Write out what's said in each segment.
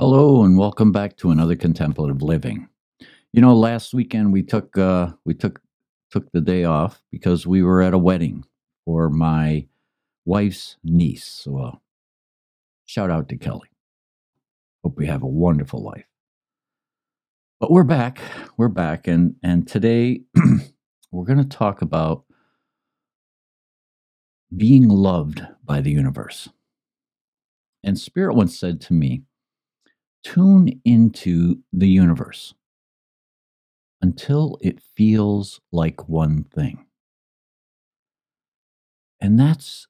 Hello and welcome back to another contemplative living. You know, last weekend we took uh, we took took the day off because we were at a wedding for my wife's niece. So, uh, shout out to Kelly. Hope we have a wonderful life. But we're back. We're back, and and today we're going to talk about being loved by the universe. And Spirit once said to me tune into the universe until it feels like one thing. And that's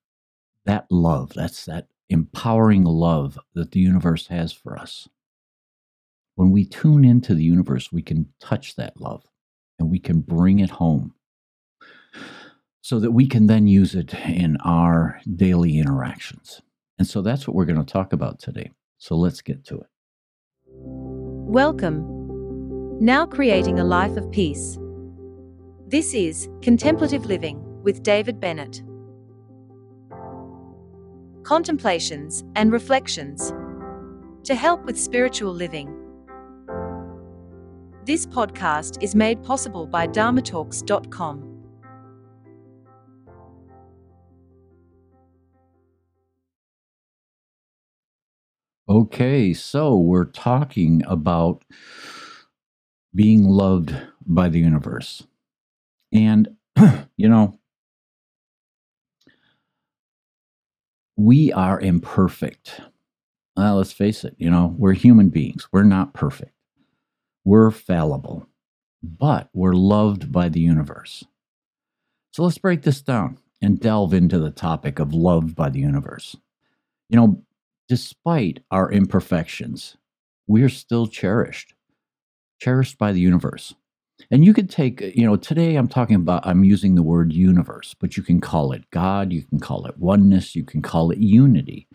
that love, that's that empowering love that the universe has for us. When we tune into the universe, we can touch that love and we can bring it home so that we can then use it in our daily interactions. And so that's what we're going to talk about today. So let's get to it. Welcome. Now creating a life of peace. This is Contemplative Living with David Bennett. Contemplations and reflections to help with spiritual living. This podcast is made possible by dharmatalks.com. Okay, so we're talking about being loved by the universe. And, you know, we are imperfect. Well, let's face it, you know, we're human beings. We're not perfect. We're fallible, but we're loved by the universe. So let's break this down and delve into the topic of loved by the universe. You know, despite our imperfections, we are still cherished, cherished by the universe. And you could take, you know, today I'm talking about, I'm using the word universe, but you can call it God, you can call it oneness, you can call it unity,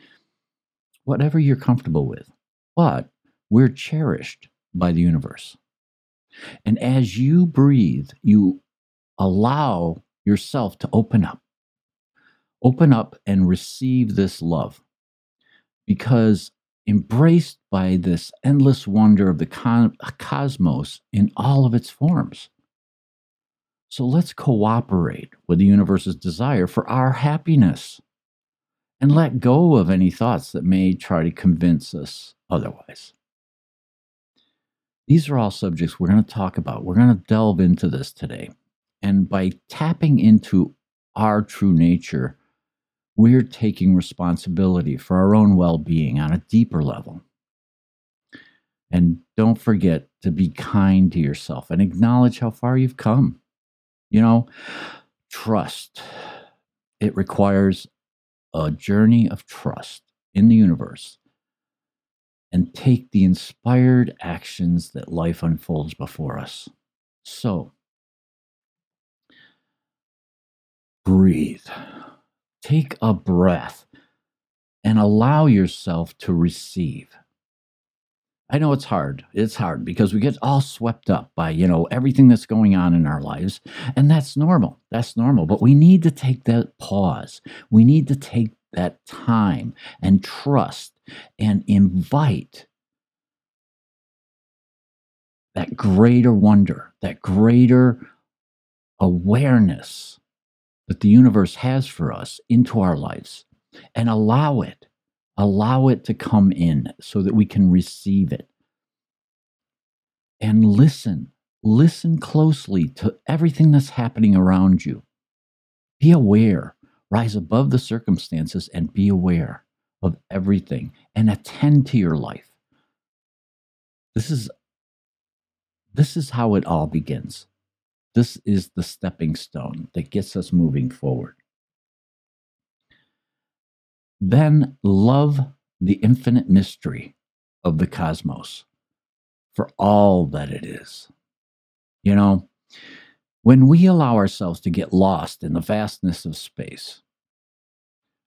whatever you're comfortable with. But we're cherished by the universe. And as you breathe, you allow yourself to open up, open up and receive this love because embraced by this endless wonder of the cosmos in all of its forms. So let's cooperate with the universe's desire for our happiness and let go of any thoughts that may try to convince us otherwise. These are all subjects we're going to talk about. We're going to delve into this today. And by tapping into our true nature, we're taking responsibility for our own well being on a deeper level. And don't forget to be kind to yourself and acknowledge how far you've come. You know, trust. It requires a journey of trust in the universe and take the inspired actions that life unfolds before us. So, breathe take a breath and allow yourself to receive. I know it's hard. It's hard because we get all swept up by, you know, everything that's going on in our lives. And that's normal. That's normal. But we need to take that pause. We need to take that time and trust and invite that greater wonder, that greater awareness that the universe has for us into our lives and allow it, allow it to come in so that we can receive it. And listen, listen closely to everything that's happening around you. Be aware, rise above the circumstances and be aware of everything and attend to your life. This is this is how it all begins. This is the stepping stone that gets us moving forward. Then love the infinite mystery of the cosmos for all that it is. You know, when we allow ourselves to get lost in the vastness of space,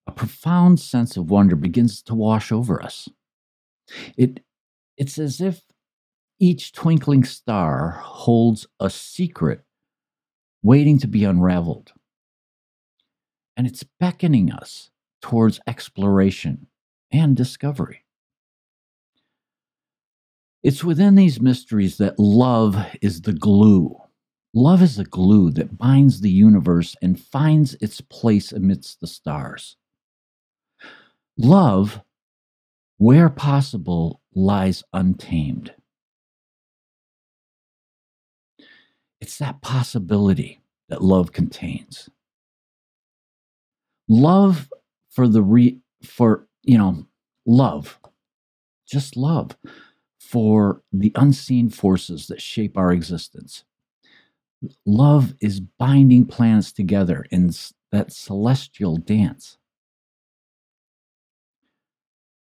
a profound sense of wonder begins to wash over us. It, it's as if each twinkling star holds a secret waiting to be unraveled. And it's beckoning us towards exploration and discovery. It's within these mysteries that love is the glue. Love is the glue that binds the universe and finds its place amidst the stars. Love, where possible, lies untamed. It's that possibility that love contains. Love for the re for you know, love. Just love for the unseen forces that shape our existence. Love is binding planets together in that celestial dance.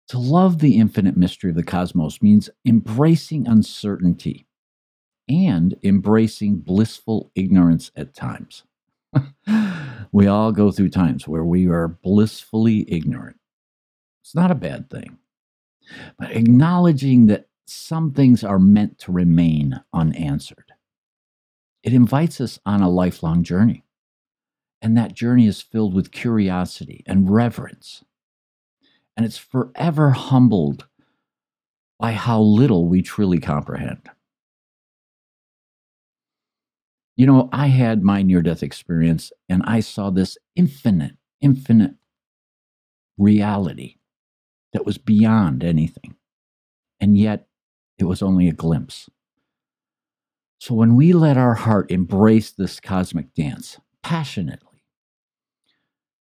To love the infinite mystery of the cosmos means embracing uncertainty and embracing blissful ignorance at times. we all go through times where we are blissfully ignorant. It's not a bad thing. But acknowledging that some things are meant to remain unanswered. It invites us on a lifelong journey. And that journey is filled with curiosity and reverence. And it's forever humbled by how little we truly comprehend. You know, I had my near death experience and I saw this infinite, infinite reality that was beyond anything. And yet, it was only a glimpse. So when we let our heart embrace this cosmic dance passionately,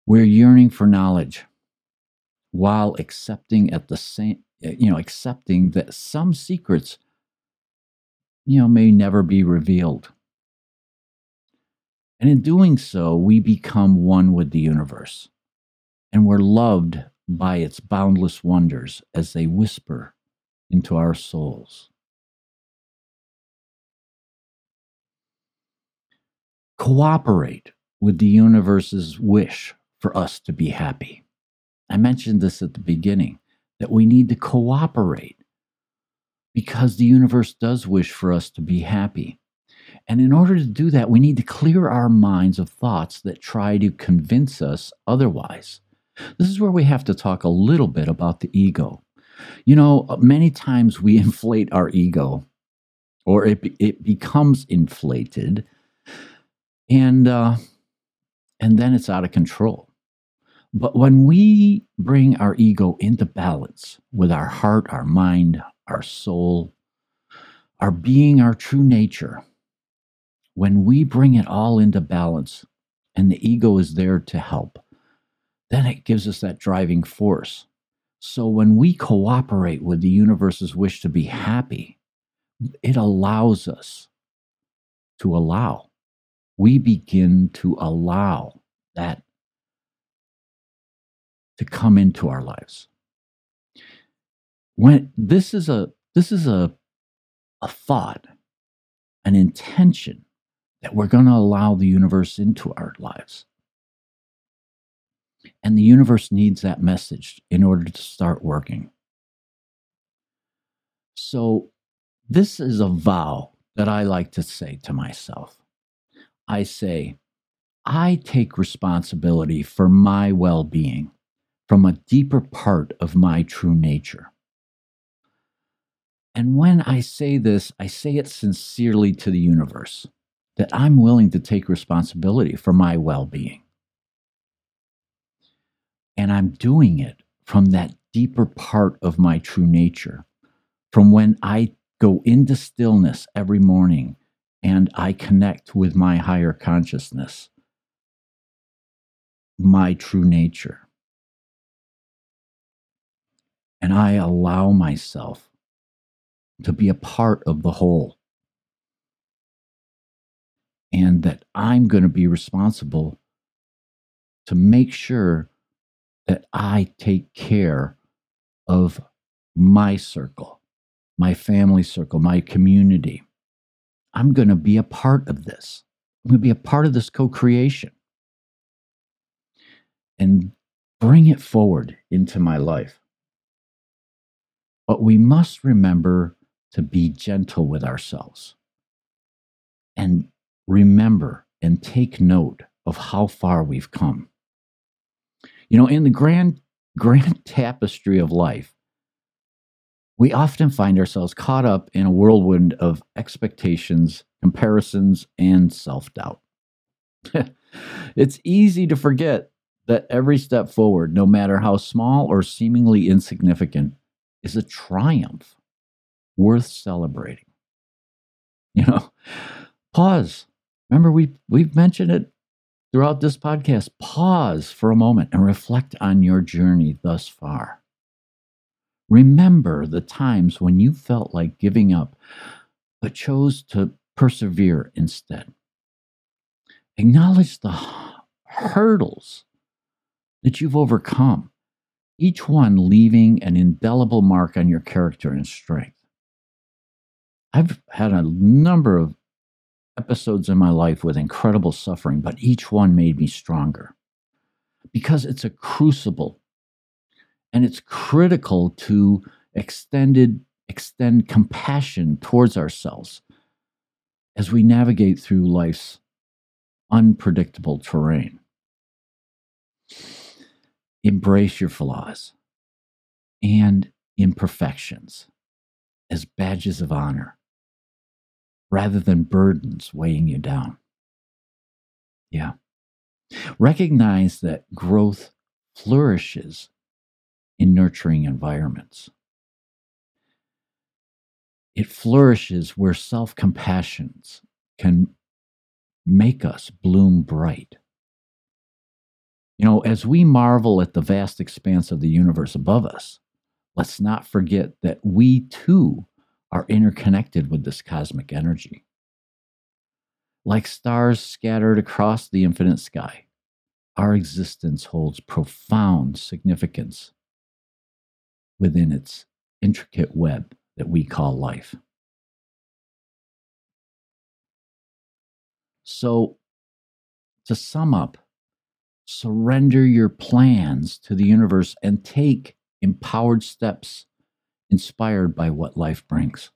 we're yearning for knowledge while accepting at the same you know accepting that some secrets you know may never be revealed and in doing so we become one with the universe and we're loved by its boundless wonders as they whisper into our souls. Cooperate with the universe's wish for us to be happy. I mentioned this at the beginning that we need to cooperate because the universe does wish for us to be happy. And in order to do that, we need to clear our minds of thoughts that try to convince us otherwise. This is where we have to talk a little bit about the ego. You know, many times we inflate our ego or it, it becomes inflated and, uh, and then it's out of control. But when we bring our ego into balance with our heart, our mind, our soul, our being, our true nature, when we bring it all into balance and the ego is there to help, then it gives us that driving force. So when we cooperate with the universe's wish to be happy, it allows us to allow. We begin to allow that to come into our lives. When this is a this is a a thought, an intention that we're going to allow the universe into our lives. And the universe needs that message in order to start working. So, this is a vow that I like to say to myself. I say, I take responsibility for my well being from a deeper part of my true nature. And when I say this, I say it sincerely to the universe that I'm willing to take responsibility for my well being. And I'm doing it from that deeper part of my true nature, from when I go into stillness every morning and I connect with my higher consciousness, my true nature. And I allow myself to be a part of the whole. And that I'm going to be responsible to make sure that I take care of my circle, my family circle, my community. I'm going to be a part of this. I'm going to be a part of this co creation and bring it forward into my life. But we must remember to be gentle with ourselves and remember and take note of how far we've come. You know, in the grand grand tapestry of life, we often find ourselves caught up in a whirlwind of expectations, comparisons, and self doubt. it's easy to forget that every step forward, no matter how small or seemingly insignificant, is a triumph worth celebrating. You know, pause. Remember, we, we've mentioned it throughout this podcast. Pause for a moment and reflect on your journey thus far. Remember the times when you felt like giving up, but chose to persevere instead. Acknowledge the hurdles that you've overcome, each one leaving an indelible mark on your character and strength. I've had a number of episodes in my life with incredible suffering, but each one made me stronger because it's a crucible and it's critical to extended extend compassion towards ourselves as we navigate through life's unpredictable terrain. Embrace your flaws and imperfections as badges of honor rather than burdens weighing you down. Yeah. Recognize that growth flourishes in nurturing environments. It flourishes where self compassion can make us bloom bright. You know, as we marvel at the vast expanse of the universe above us, let's not forget that we too are interconnected with this cosmic energy. Like stars scattered across the infinite sky, our existence holds profound significance within its intricate web that we call life. So, to sum up, surrender your plans to the universe and take empowered steps inspired by what life brings.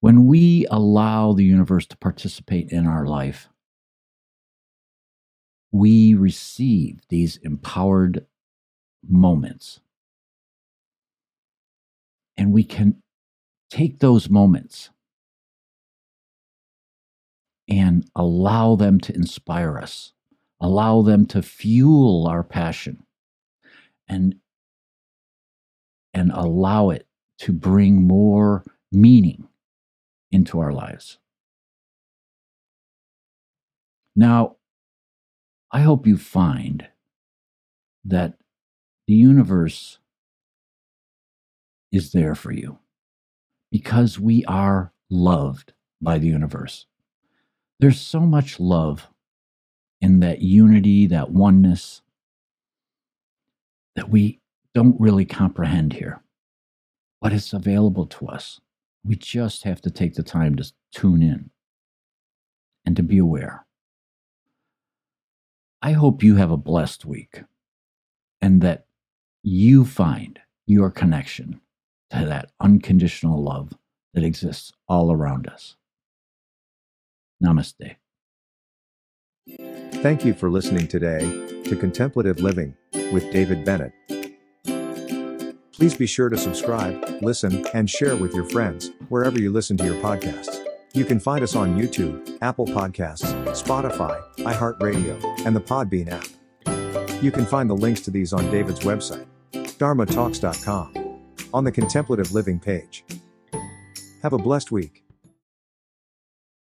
When we allow the universe to participate in our life, we receive these empowered moments. And we can take those moments and allow them to inspire us, allow them to fuel our passion, and and allow it to bring more meaning into our lives. Now, I hope you find that the universe is there for you because we are loved by the universe. There's so much love in that unity, that oneness that we don't really comprehend here. But it's available to us. We just have to take the time to tune in and to be aware. I hope you have a blessed week and that you find your connection to that unconditional love that exists all around us. Namaste. Thank you for listening today to Contemplative Living with David Bennett. Please be sure to subscribe, listen, and share with your friends wherever you listen to your podcasts. You can find us on YouTube, Apple Podcasts, Spotify, iHeartRadio, and the Podbean app. You can find the links to these on David's website, dharmatalks.com, on the Contemplative Living page. Have a blessed week.